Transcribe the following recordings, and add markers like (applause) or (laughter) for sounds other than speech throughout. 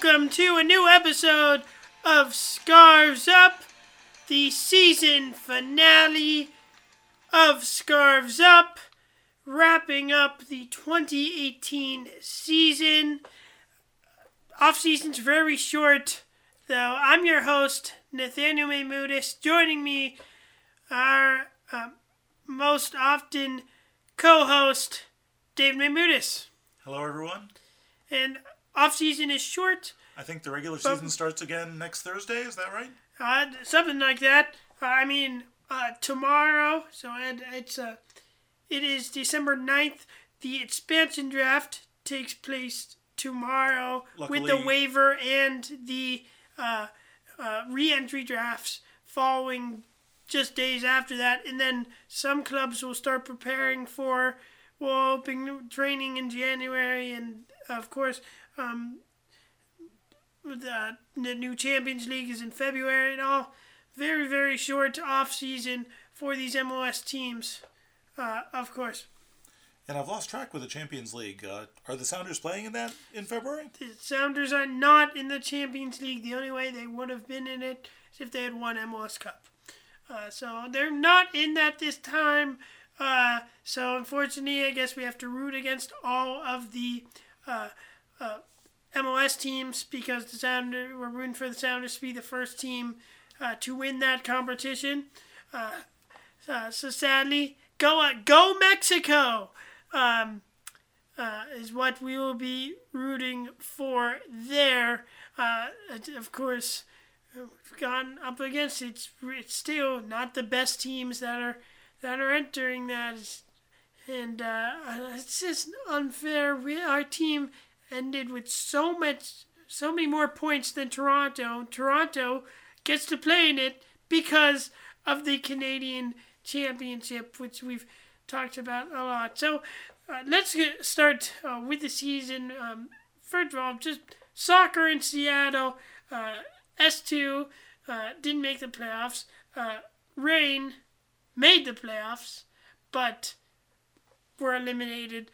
Welcome to a new episode of Scarves Up, the season finale of Scarves Up, wrapping up the 2018 season. Off season's very short, though. I'm your host, Nathaniel Maymudis. Joining me are um, most often co-host Dave Maymudis. Hello, everyone. And off season is short, I think the regular season starts again next Thursday. Is that right? uh, something like that. Uh, I mean, uh, tomorrow. So it, it's uh, it is December 9th. The expansion draft takes place tomorrow with the waiver and the uh, uh, re-entry drafts following just days after that, and then some clubs will start preparing for well open training in January, and of course, um, the the new Champions League is in February, and all very very short off season for these MLS teams, uh, of course. And I've lost track with the Champions League. Uh, are the Sounders playing in that in February? The Sounders are not in the Champions League. The only way they would have been in it is if they had won MLS Cup. Uh, so they're not in that this time. Uh, so unfortunately, I guess we have to root against all of the uh, uh, MLS teams because the Sounders we're rooting for the Sounders to be the first team uh, to win that competition. Uh, uh, so sadly, go uh, go Mexico. Um, uh, is what we will be rooting for there. Uh, of course, we've gone up against it's, it's still not the best teams that are that are entering that, It's- and it's just unfair. We, our team ended with so much, so many more points than Toronto. Toronto gets to play in it because of the Canadian Championship, which we've talked about a lot. So uh, let's get start uh, with the season. Um, first of all, just soccer in Seattle. Uh, S2 uh, didn't make the playoffs. Uh, Rain made the playoffs, but were eliminated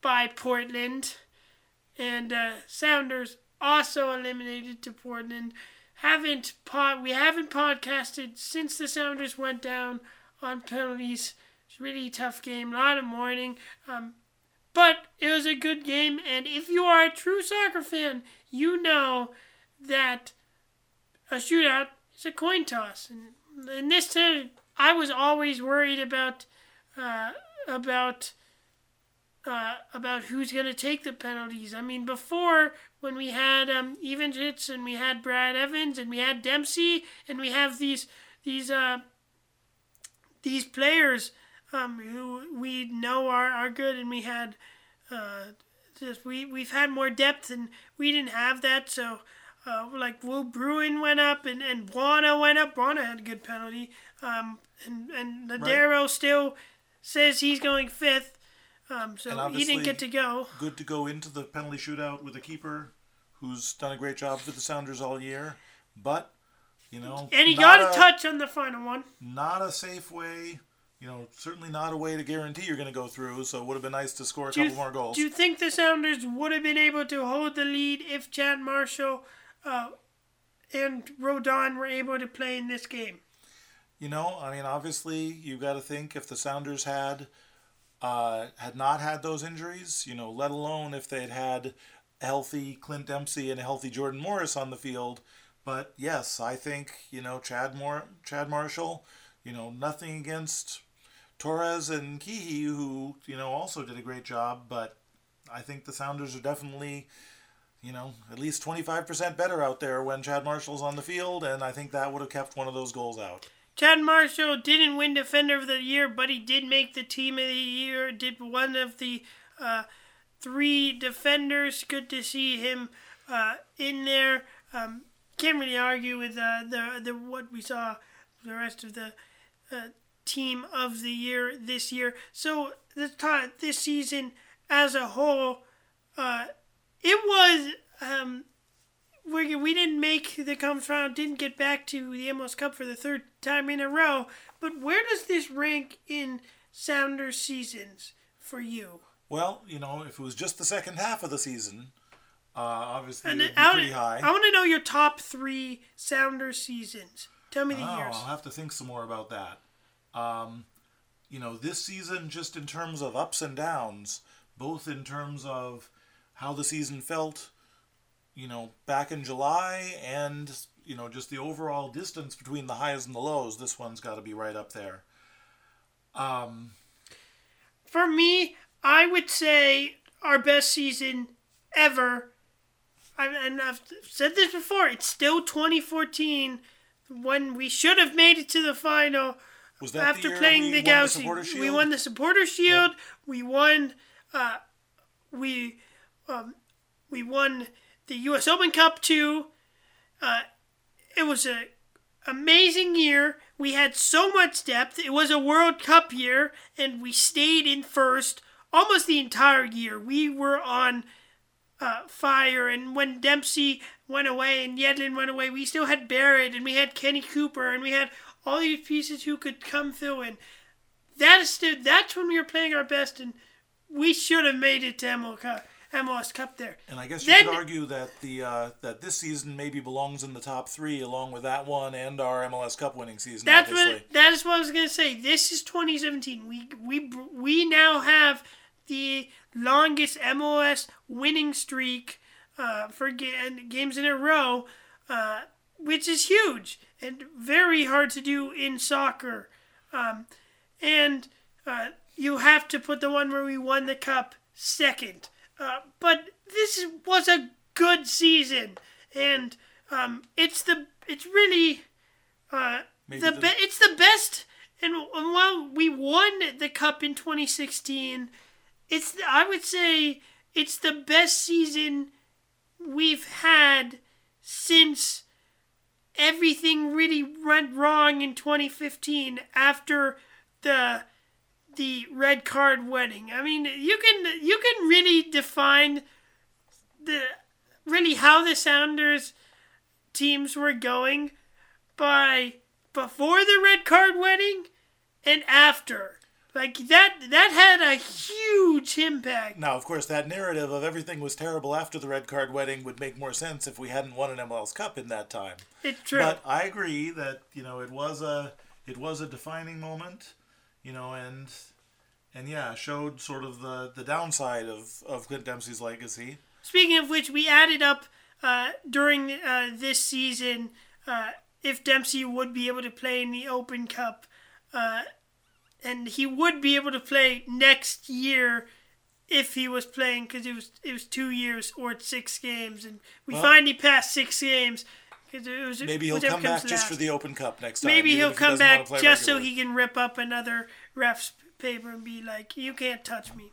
by Portland. And uh, Sounders also eliminated to Portland. Haven't pod we haven't podcasted since the Sounders went down on penalties. It's really tough game, a lot of mourning. Um, but it was a good game, and if you are a true soccer fan, you know that a shootout is a coin toss. And in this time, I was always worried about uh, about uh, about who's going to take the penalties. I mean, before when we had um, Ivanschitz and we had Brad Evans and we had Dempsey and we have these these uh, these players um, who we know are, are good and we had uh, just we we've had more depth and we didn't have that. So uh, like Will Bruin went up and and Bwana went up. Bwana had a good penalty. Um, and and Lodeiro still says he's going fifth um, so he didn't get to go Good to go into the penalty shootout with a keeper who's done a great job for the Sounders all year. But, you know, and he got a touch on the final one Not a safe way. You know, certainly not a way to guarantee you're going to go through. So it would have been nice to score a Do you, couple more goals. do you think the Sounders would have been able to hold the lead if Chad Marshall uh, and Rodon were able to play in this game? You know, I mean, obviously, you got to think if the Sounders had uh, had not had those injuries, you know, let alone if they had had healthy Clint Dempsey and a healthy Jordan Morris on the field. But yes, I think you know Chad Chad Marshall. You know, nothing against Torres and Keehee, who you know also did a great job. But I think the Sounders are definitely. You know, at least 25% better out there when Chad Marshall's on the field, and I think that would have kept one of those goals out. Chad Marshall didn't win Defender of the Year, but he did make the Team of the Year. Did one of the uh, three defenders. Good to see him uh, in there. Um, can't really argue with uh, the the what we saw the rest of the uh, Team of the Year this year. So the ti this season as a whole, uh, it was. Um, we, we didn't make the conference round, didn't get back to the MLS Cup for the third time in a row. But where does this rank in Sounders seasons for you? Well, you know, if it was just the second half of the season, uh, obviously And it would be I, pretty high. I want to know your top three Sounders seasons. Tell me the Oh, years. I'll have to think some more about that. Um, you know, this season, just in terms of ups and downs, both in terms of how the season felt, you know, back in July, and you know, just the overall distance between the highs and the lows. This one's got to be right up there. Um, For me, I would say our best season ever. I, and I've said this before. It's still 2014 when we should have made it to the final was that after the year playing we the Galaxy. We won the Supporter Shield. We won. Uh, we um, we won the U.S. Open Cup too. Uh, it was a amazing year. We had so much depth. It was a World Cup year, and we stayed in first almost the entire year. We were on uh, fire, and when Dempsey went away and Yedlin went away, we still had Barrett, and we had Kenny Cooper, and we had all these pieces who could come through. And that is still, that's when we were playing our best, and we should have made it to MLS MLS Cup there. And I guess you Then- could argue that the uh, that this season maybe belongs in the top three, along with that one and our MLS Cup winning season. That's obviously. what that is what I was gonna say. This is 2017. We we we now have the longest MLS winning streak uh, for ga- games in a row, uh, which is huge and very hard to do in soccer. Um, and uh, you have to put the one where we won the cup second. Uh, but this was a good season, and um, it's the it's really uh, Maybe the the- be- it's the best. And, and while we won the cup in 2016, it's the, I would say it's the best season we've had since everything really went wrong in 2015 after the the red card wedding. I mean, you can you can really define the really how the Sounders teams were going by before the red card wedding and after. Like that that had a huge impact. Now, of course, that narrative of everything was terrible after the red card wedding would make more sense if we hadn't won an MLS Cup in that time. It's true. But I agree that you know it was a it was a defining moment, you know, and and yeah, showed sort of the the downside of of Clint Dempsey's legacy. Speaking of which, we added up uh, during uh, this season uh, if Dempsey would be able to play in the Open Cup, uh, and he would be able to play next year if he was playing because it was it was two years or six games, and we Well- finally passed six games. 'Cause it was, Maybe he'll come back just for the Open Cup next time. Maybe he'll come doesn't back just so he can rip up another ref's paper and be like, "You can't touch me."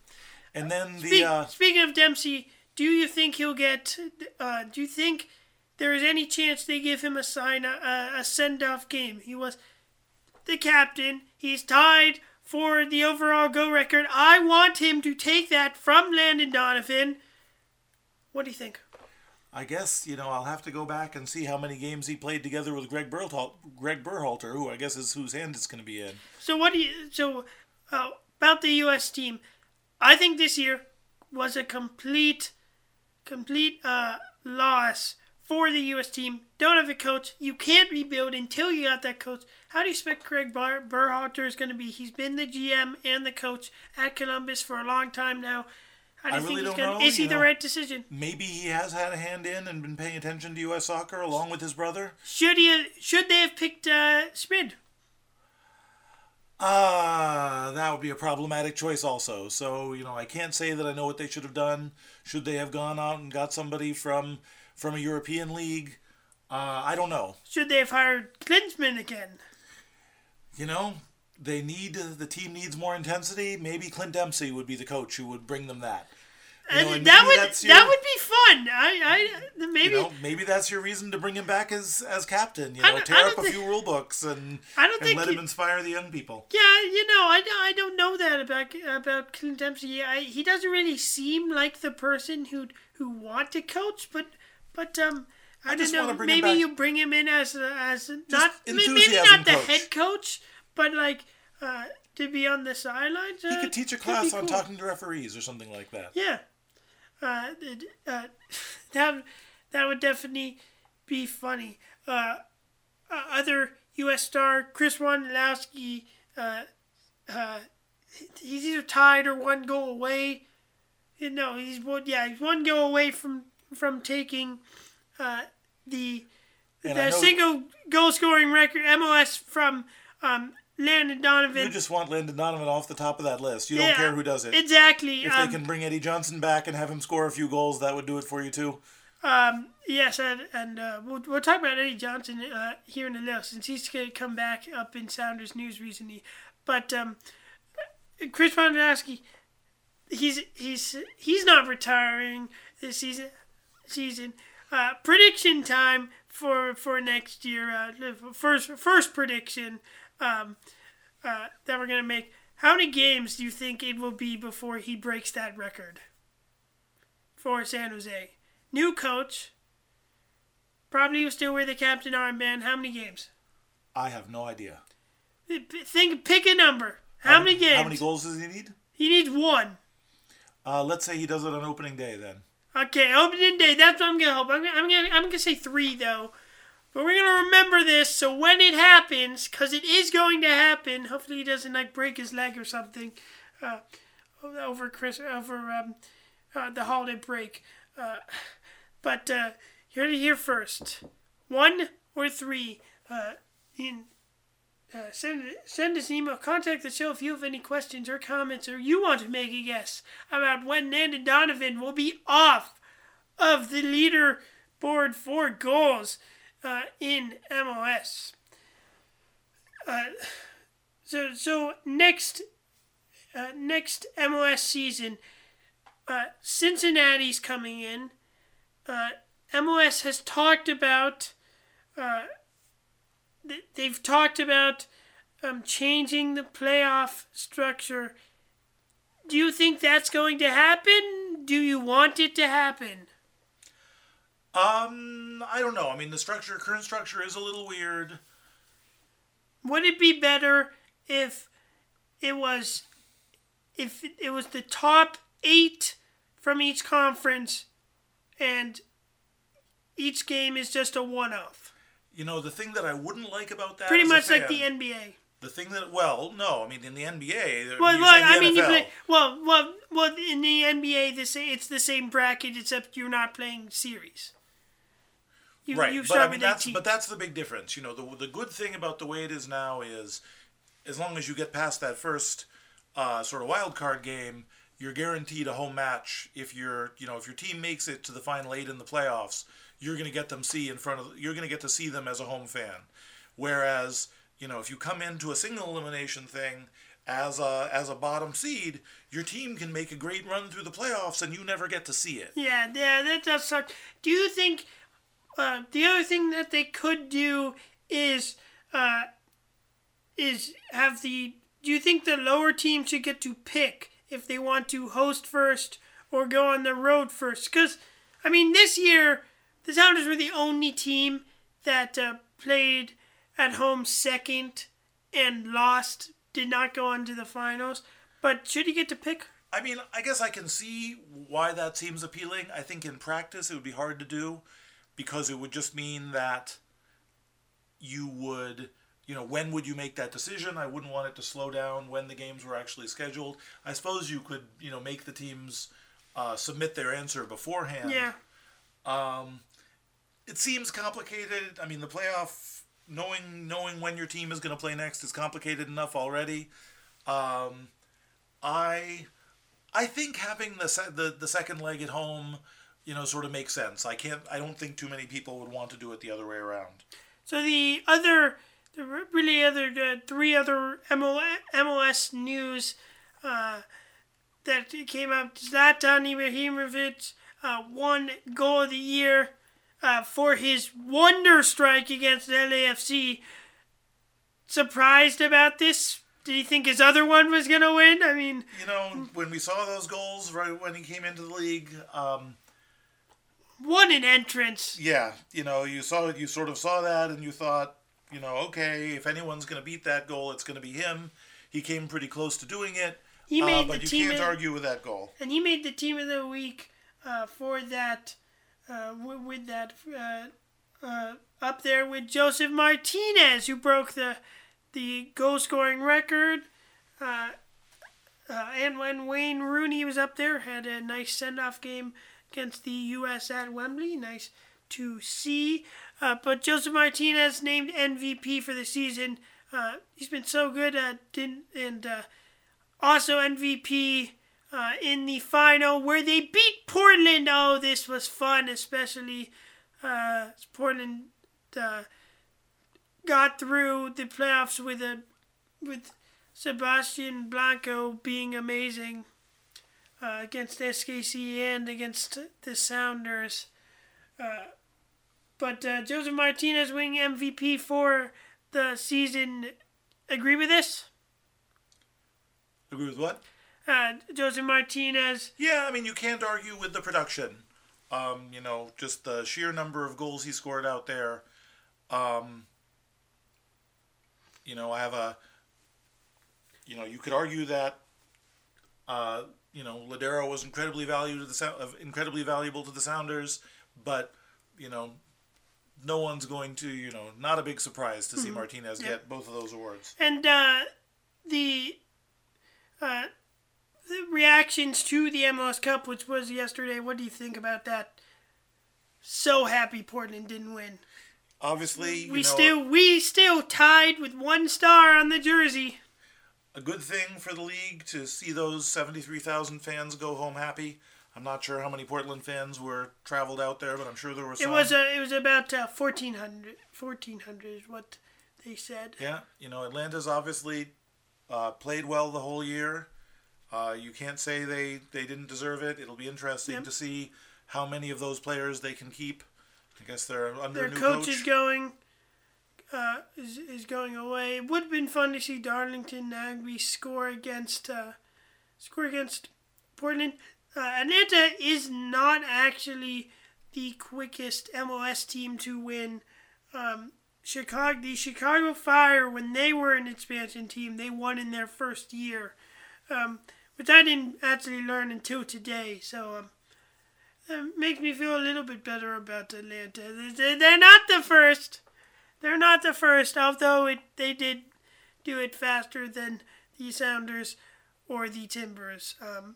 And then the Speak, uh, speaking of Dempsey, do you think he'll get? Uh, do you think there is any chance they give him a sign a, a send off game? He was the captain. He's tied for the overall go record. I want him to take that from Landon Donovan. What do you think? I guess you know I'll have to go back and see how many games he played together with Greg Berhal- Greg Berhalter, who I guess is whose hand it's going to be in. So what do you? So uh, about the U.S. team, I think this year was a complete, complete uh, loss for the U.S. team. Don't have a coach. You can't rebuild until you got that coach. How do you expect Craig Bar- Berhalter is going to be? He's been the GM and the coach at Columbus for a long time now. How do I you really he's don't going? know, Is he you the know. right decision? Maybe he has had a hand in and been paying attention to U.S. soccer along with his brother. Should he? Should they have picked uh, Schmid? Ah, that would be a problematic choice also. So, you know, I can't say that I know what they should have done. Should they have gone out and got somebody from from a European league? Uh, I don't know. Should they have hired Klinsmann again? You know, they need the team needs more intensity. Maybe Clint Dempsey would be the coach who would bring them that. You know, And that would that's that would be fun. I I maybe You know, maybe that's your reason to bring him back as as captain. You know, tear up a few rule books and I don't and think let he- him inspire the young people. Yeah, you know, I, I don't know that about about Clint Dempsey. I, he doesn't really seem like the person who who want to coach, but but um, I, just don't know. wanna bring him Maybe you bring him in as a, as a, not maybe not the coach. head coach, but like uh, to be on the sidelines. He uh, could teach a class on cool. talking to referees or something like that. Yeah, uh, uh, (laughs) that that would definitely be funny. Uh, uh, other U.S. star Chris Wondolowski, uh, uh, he's either tied or one goal away. Know, he's one yeah he's one goal away from from taking uh, the And the know- single goal scoring record MLS from um, Landon Donovan. You just want Landon Donovan off the top of that list. You don't care who does it. Exactly. if um, they can bring Eddie Johnson back and have him score a few goals, that would do it for you too. Um, yes, and, and uh, we'll, we'll talk about Eddie Johnson uh, here in a little since he's going to come back up in Sounders News recently. But um, Chris Wondolowski, he's he's he's not retiring this season. Season uh, prediction time for for next year. Uh, first first prediction um, uh, that we're gonna make. How many games do you think it will be before he breaks that record for San Jose? New coach. Probably will still wear the captain armband. How many games? I have no idea. Think, pick a number. How, many games? How many goals does he need? He needs one. Uh, let's say he does it on opening day then. Okay, opening day. That's what I'm gonna hope. I'm gonna, I'm gonna, I'm gonna say three though. But we're gonna remember this, so when it happens, because it is going to happen. Hopefully, he doesn't like break his leg or something uh, over Chris over um, uh, the holiday break. Uh, but uh, you're to hear first. One or three. Uh, in uh, send send us an email. Contact the show if you have any questions or comments, or you want to make a guess about when Landon Donovan will be off of the leaderboard for goals uh, in MLS. Uh, so so next uh, next MLS season, uh, Cincinnati's coming in. Uh, MLS has talked about. Uh, th- they've talked about um, changing the playoff structure. Do you think that's going to happen? Do you want it to happen? Um, I don't know. I mean, the structure, current structure, is a little weird. Would it be better if it was if it was the top eight from each conference and each game is just a one-off? You know, the thing that I wouldn't like about that, Pretty much like the NBA. The thing that, well, no, I mean, in the NBA, Well, well I mean, you play well, well, well. In the NBA, the same, it's the same bracket, except you're not playing series. You, right, you but I mean that's 18. but that's the big difference. You know, the the good thing about the way it is now is, as long as you get past that first uh, sort of wild card game, you're guaranteed a home match. If you're you know if your team makes it to the final eight in the playoffs, you're going to get them see in front of you're going to get to see them as a home fan. Whereas you know if you come into a single elimination thing as a as a bottom seed, your team can make a great run through the playoffs and you never get to see it. Yeah, yeah, that does suck. Do you think uh, the other thing that they could do is uh, is have the? Do you think the lower team should get to pick if they want to host first or go on the road first? Because I mean, this year the Sounders were the only team that uh, played at home second and lost, did not go on to the finals. But should he get to pick? I mean, I guess I can see why that seems appealing. I think in practice it would be hard to do because it would just mean that you would, you know, when would you make that decision? I wouldn't want it to slow down when the games were actually scheduled. I suppose you could, you know, make the teams uh, submit their answer beforehand. Yeah. Um, it seems complicated. I mean, the playoff knowing knowing when your team is going to play next is complicated enough already. Um, I I think having the, se- the the second leg at home, you know, sort of makes sense. I can't. I don't think too many people would want to do it the other way around. So the other, the really other, the three other MLS, news uh, that came out: Zlatan Ibrahimovic uh, won goal of the year uh, for his wonder strike against LAFC. Surprised about this? Did he think his other one was gonna win? I mean, You know, when we saw those goals right when he came into the league, um, what an entrance! yeah, you know, you saw you sort of saw that, and you thought, you know, okay, if anyone's going to beat that goal, it's going to be him. he came pretty close to doing it. He made uh, made but the you team can't of- argue with that goal. and he made the team of the week uh, for that uh, with, with that uh, uh, up there with Josef Martinez who broke the the goal scoring record. Uh, uh, and when Wayne Rooney was up there, had a nice send off game against the U.S. at Wembley. Nice to see. Uh, but Josef Martinez named MVP for the season. Uh, he's been so good. Uh, didn't and uh, also MVP uh, in the final where they beat Portland. Oh, this was fun, especially Portland got through the playoffs with a with Sebastian Blanco being amazing uh, against SKC and against the Sounders. Uh, but uh, Josef Martinez winning MVP for the season. Agree with this? Agree with what? Uh, Josef Martinez. Yeah, I mean, you can't argue with the production. Um, you know, just the sheer number of goals he scored out there. Um, you know, I have a. You know, you could argue that. Uh, you know, Lodeiro was incredibly valued to the incredibly valuable to the Sounders, but you know, no one's going to you know not a big surprise to see Martinez Yeah. get both of those awards. And uh, the, uh, the reactions to the MLS Cup, which was yesterday, what do you think about that? So happy Portland didn't win. Obviously, We know, still we still tied with one star on the jersey. A good thing for the league to see those 73,000 fans go home happy. I'm not sure how many Portland fans were traveled out there, but I'm sure there were some. It was uh, it was about uh, 1400 1400 is what they said. yeah, you know, Atlanta's obviously uh, played well the whole year. Uh, you can't say they, they didn't deserve it. It'll be interesting Yep. to see how many of those players they can keep. I guess they're under Their new coach, coach. is going uh, is, is going away. It would have been fun to see Darlington Nagbe score against uh, score against Portland. Uh, Atlanta is not actually the quickest MLS team to win. Um, Chicago, the Chicago Fire, when they were an expansion team, they won in their first year, um, which I didn't actually learn until today. So um, it makes me feel a little bit better about Atlanta. They're not the first. They're not the first, although it they did do it faster than the Sounders or the Timbers. Um,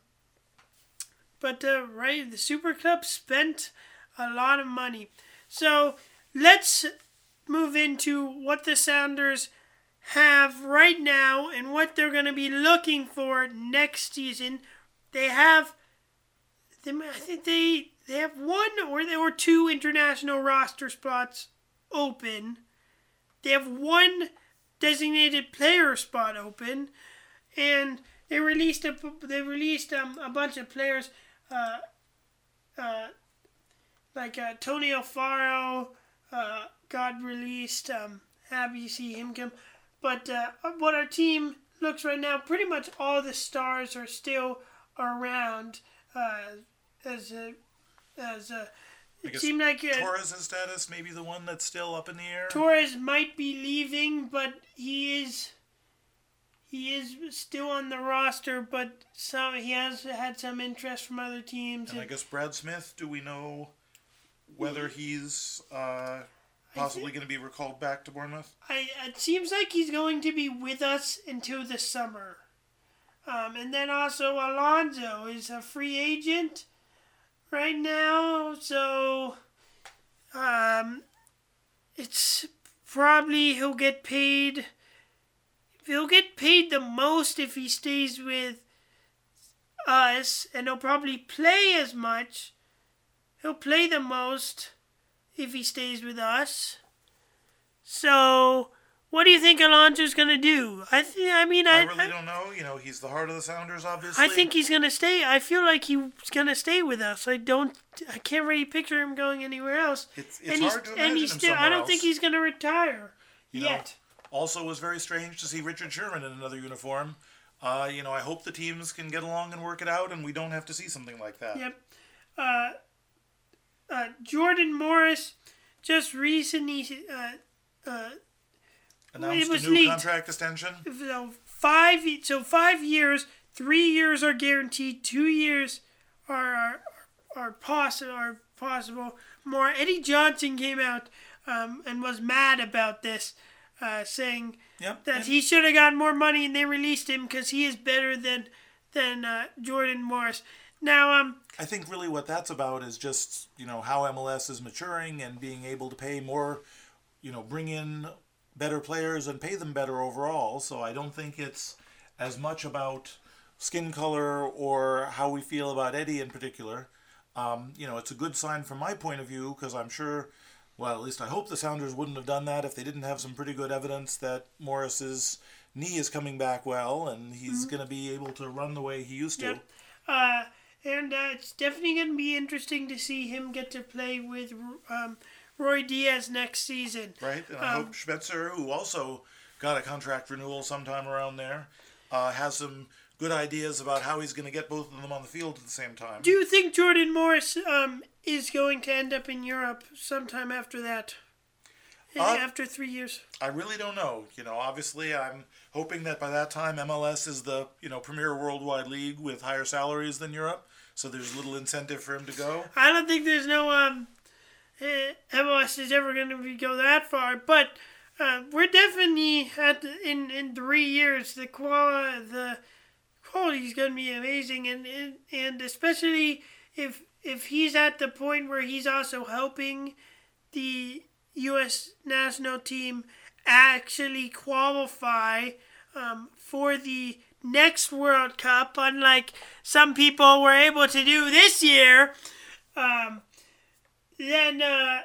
but uh, right, the Super Club spent a lot of money. So let's move into what the Sounders have right now and what they're going to be looking for next season. They have, they, I think they they have one or there were two international roster spots open. They have one designated player spot open, and they released a they released um, a bunch of players, uh, uh, like uh, Tony Alfaro, uh, got released. Um, happy to see him come, but uh, what our team looks right now, pretty much all the stars are still around. Uh, as a, as a, I it seemed like uh, Torres' status may be the one that's still up in the air. Torres might be leaving, but he is he is still on the roster. But some he has had some interest from other teams. and I guess Brad Smith, do we know whether he's uh, possibly going to be recalled back to Bournemouth? I, it seems like he's going to be with us until the summer. Um, and then also Alonso is a free agent right now, so um, it's probably he'll get paid. He'll get paid the most if he stays with us, and he'll probably play as much. He'll play the most if he stays with us. So, what do you think Alonso's gonna do? I think. I mean, I. I really I, don't know. You know, he's the heart of the Sounders, obviously. I think he's gonna stay. I feel like he's gonna stay with us. I don't. I can't really picture him going anywhere else. it's, it's and he's hard to and imagine he's him still. I don't think he's gonna retire You know, yet. Also, was very strange to see Richard Sherman in another uniform. Uh, you know, I hope the teams can get along and work it out, and we don't have to see something like that. Yep. Uh, uh, Jordan Morris just recently uh, uh, Announced was a new neat. contract extension. five. So five years, three years are guaranteed. Two years are are, are possible. Are possible. More. Eddie Johnson came out um, and was mad about this, uh, saying Yep. that he should have gotten more money and they released him because he is better than than uh, Jordan Morris. Now, um, I think really what that's about is just you know how MLS is maturing and being able to pay more, you know, bring in better players and pay them better overall. So I don't think it's as much about skin color or how we feel about Eddie in particular. Um, you know, it's a good sign from my point of view because I'm sure, well, at least I hope the Sounders wouldn't have done that if they didn't have some pretty good evidence that Morris's knee is coming back well and he's going to be able to run the way he used to. Yep. uh, and uh, it's definitely going to be interesting to see him get to play with um, Ruidíaz next season. Right, and I Um, hope Schmetzer, who also got a contract renewal sometime around there, uh, has some good ideas about how he's going to get both of them on the field at the same time. Do you think Jordan Morris um, is going to end up in Europe sometime after that? Uh, after three years? I really don't know. You know, obviously, I'm hoping that by that time MLS is the you know premier worldwide league with higher salaries than Europe, so there's little incentive for him to go. I don't think there's no um, MLS is ever going to go that far, but uh, we're definitely at in in three years the qual the quality is going to be amazing, and, and and especially if if he's at the point where he's also helping the U.S. national team actually qualify um, for the next World Cup, unlike some people were able to do this year, um, then uh,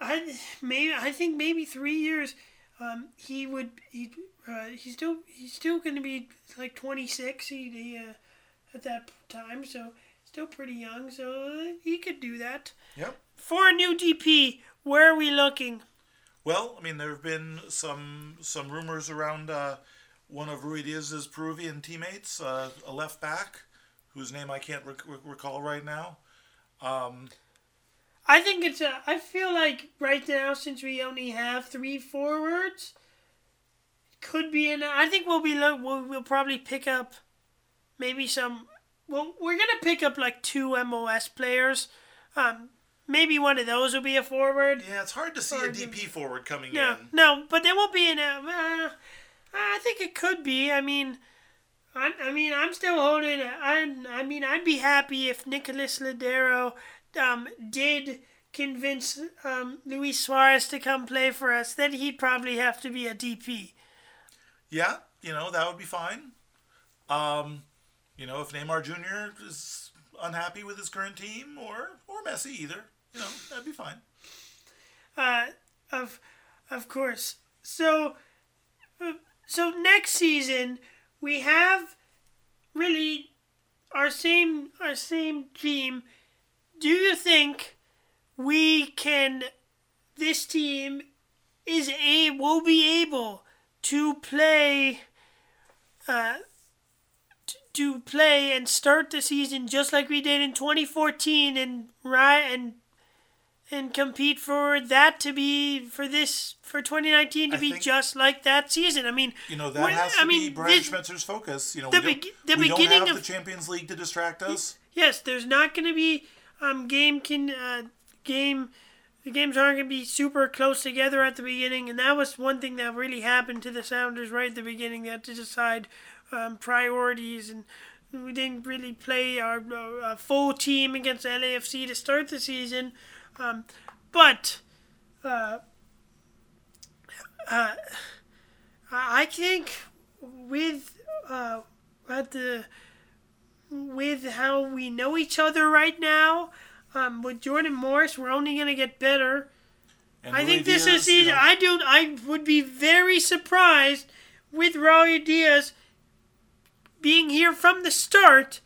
I maybe I think maybe three years um, he would he uh, he's still he's still going to be like 26 he, he uh, at that time so still pretty young so he could do that Yep. for a new DP where are we looking Well, I mean, there have been some some rumors around uh, one of Ruidíaz's Peruvian teammates, uh, a left back, whose name I can't rec- rec- recall right now. Um, I think it's a. I feel like right now, since we only have three forwards, could be in. I think we'll be. We'll, we'll probably pick up, maybe some. Well, we're gonna pick up like two MOS players. Um, maybe one of those will be a forward. yeah, it's hard to see Or a DP forward coming No, in. no, but there will be an. Uh, uh, I think it could be. I mean, I, I mean, I'm still holding. I, I mean, I'd be happy if Nicholas Lodeiro um, did convince um, Luis Suarez to come play for us. Then he'd probably have to be a DP. Yeah, you know that would be fine. Um, you know, if Neymar Jr. is unhappy with his current team, or or Messi either, you know, that'd be fine. uh, of of course. So uh, so next season we have really our same our same team. Do you think we can this team is a will be able to play uh to play and start the season just like we did in 2014 and right and and compete for that to be for this for 2019 to I be just like that season. I mean, You know that has to I mean, be Brian this- Schmetzer's focus. You know, the we don't, begi- the we don't have of- the Champions League to distract us. yes, there's not going to be um game can uh, game the games aren't going to be super close together at the beginning, and that was one thing that really happened to the Sounders right at the beginning. They had to decide um, priorities, and we didn't really play our uh, full team against LAFC to start the season. Um, but uh, uh, I think with uh, at the with how we know each other right now, um, with Jordan Morris, we're only gonna get better. And I think this Diaz, is you know, I do. I would be very surprised with Raul Diaz being here from the start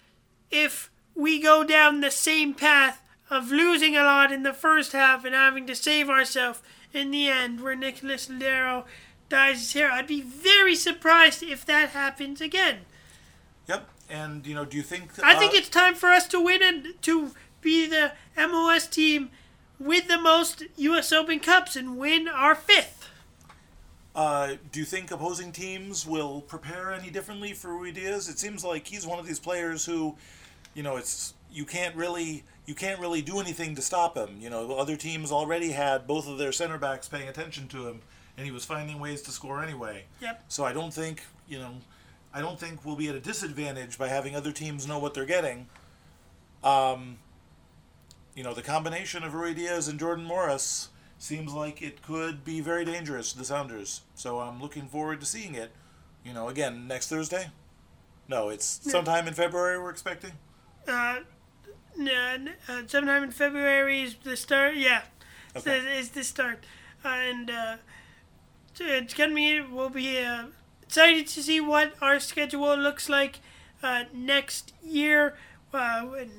if we go down the same path of losing a lot in the first half and having to save ourselves in the end, where Nicholas Lodeiro dies his hair. I'd be very surprised if that happens again. And you know, do you think? I think uh, it's time for us to win and to be the MLS team with the most U.S. Open Cups and win our fifth. Uh, do you think opposing teams will prepare any differently for Ruidíaz? It seems like he's one of these players who, you know, it's you can't really you can't really do anything to stop him. You know, other teams already had both of their center backs paying attention to him, and he was finding ways to score anyway. Yep. So I don't think you know, I don't think we'll be at a disadvantage by having other teams know what they're getting. Um, you know, the combination of Ruidíaz and Jordan Morris seems like it could be very dangerous to the Sounders. So I'm looking forward to seeing it. You know, again next Thursday. No, it's sometime in February. We're expecting. Uh, no, uh, sometime in February is the start. Yeah, Okay. is the start, uh, and uh, it's gonna be. We'll be uh, excited to see what our schedule looks like uh, next year. Uh, when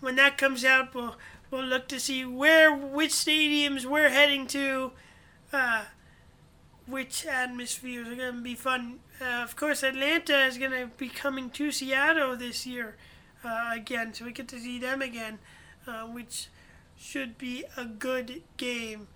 when that comes out, we'll we'll look to see where which stadiums we're heading to. Uh, which atmospheres are going to be fun. Uh, of course, Atlanta is going to be coming to Seattle this year uh, again, so we get to see them again, uh, which should be a good game,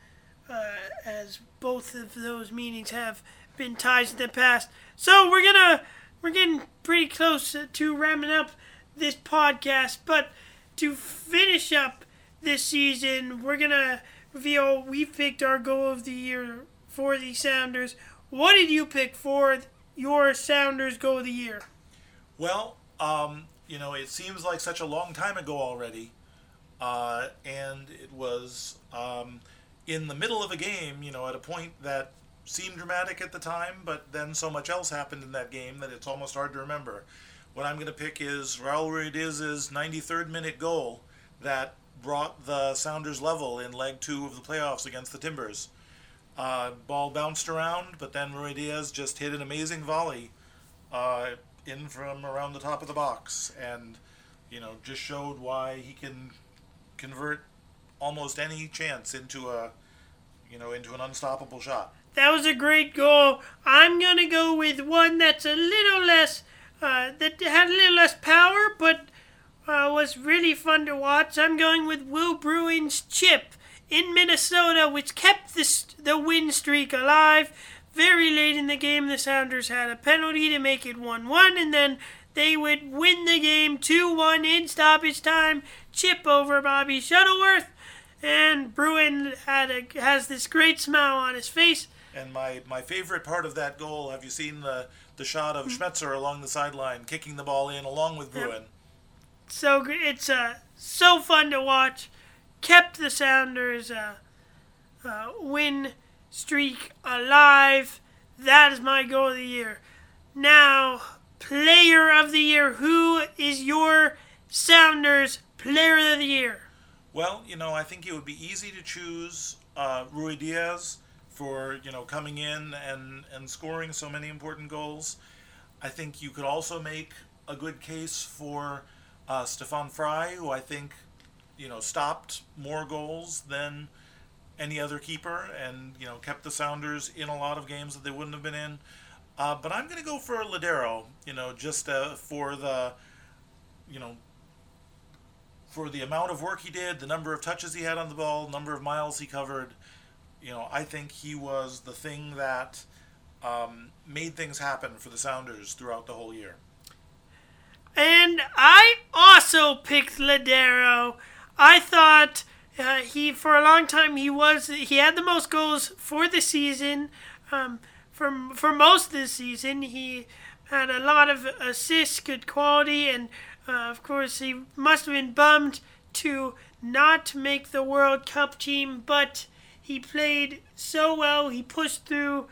as both of those meetings have been ties in the past. So we're gonna we're getting pretty close to ramming up this podcast, but to finish up this season, we're gonna reveal we picked our goal of the year for the Sounders. What did you pick for your Sounders goal of the year? Well, um, you know, it seems like such a long time ago already, uh, and it was um, in the middle of a game. You know, at a point that seemed dramatic at the time, but then so much else happened in that game that it's almost hard to remember. What I'm going to pick is Raul Ruidíaz's 93rd minute goal that brought the Sounders level in leg two of the playoffs against the Timbers. Uh, ball bounced around, but then Ruidíaz just hit an amazing volley uh, in from around the top of the box, and you know just showed why he can convert almost any chance into a you know into an unstoppable shot. That was a great goal. I'm gonna go with one that's a little less, uh, that had a little less power, but uh, was really fun to watch. I'm going with Will Bruin's chip in Minnesota, which kept the st- the win streak alive. Very late in the game, the Sounders had a penalty to make it 1-1, and then they would win the game 2-1 in stoppage time. Chip over Bobby Shuttleworth, and Bruin had a, has this great smile on his face. And my, my favorite part of that goal, have you seen the the shot of Schmetzer along the sideline kicking the ball in along with Yep. Bruin? so it's uh, so fun to watch. Kept the Sounders uh, uh, win streak alive. That is my goal of the year. Now, player of the year. Who is your Sounders player of the year? Well, you know, I think it would be easy to choose uh, Ruidíaz for you know coming in and and scoring so many important goals. I think you could also make a good case for uh, Stefan Frei, who I think you know stopped more goals than any other keeper, and you know kept the Sounders in a lot of games that they wouldn't have been in. Uh, but I'm going to go for Lodeiro, you know, just uh, for the, you know, for the amount of work he did, the number of touches he had on the ball, number of miles he covered, you know, I think he was the thing that um, made things happen for the Sounders throughout the whole year. And I also picked Lodeiro. I thought uh, he, for a long time, he was he had the most goals for the season. Um, for for most of the season, he had a lot of assists, good quality, and uh, of course he must have been bummed to not make the World Cup team. But he played so well. He pushed through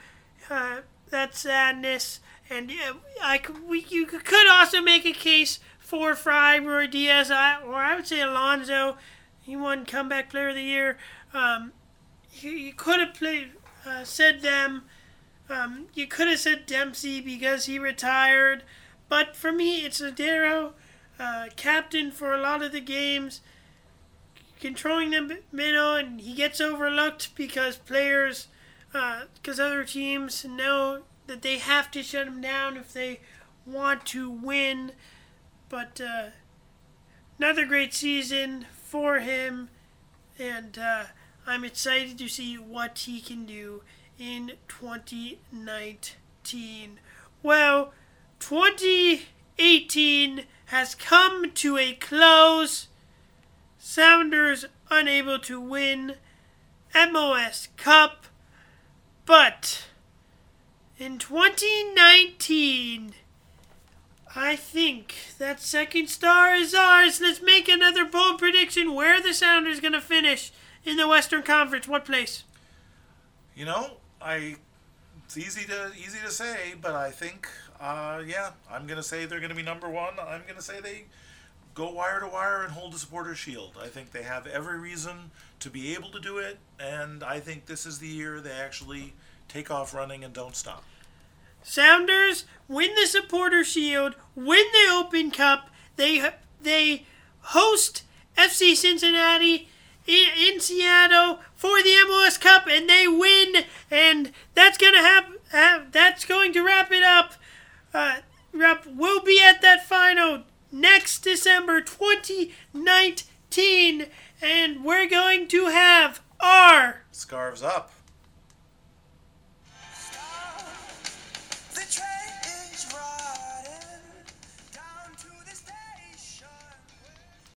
uh, that sadness. And uh, I could, we, you could also make a case for Frei, Roy Diaz, I, or I would say Alonso. He won Comeback Player of the Year. Um, you, you could have played, uh, said them. Um, you could have said Dempsey because he retired. But for me, it's Lodeiro, uh, captain for a lot of the games, controlling the middle, and he gets overlooked because players, because other teams know that they have to shut him down if they want to win. But uh, another great season for him, and uh, I'm excited to see what he can do in 2019. Well, 2018 has come to a close. Sounders unable to win MLS Cup, but in 2019, I think that second star is ours. Let's make another bold prediction. Where the Sounders going to finish in the Western Conference? What place? You know, I it's easy to easy to say, but I think uh, yeah, I'm gonna say they're gonna be number one. I'm gonna say they go wire to wire and hold the supporter shield. I think they have every reason to be able to do it, and I think this is the year they actually take off running and don't stop. Sounders win the supporter shield, win the Open Cup. They they host FC Cincinnati in, in Seattle for the MLS Cup, and they win. And that's gonna have, have that's going to wrap it up. Uh. We'll be at that final next December 2019, and we're going to have our Scarves up.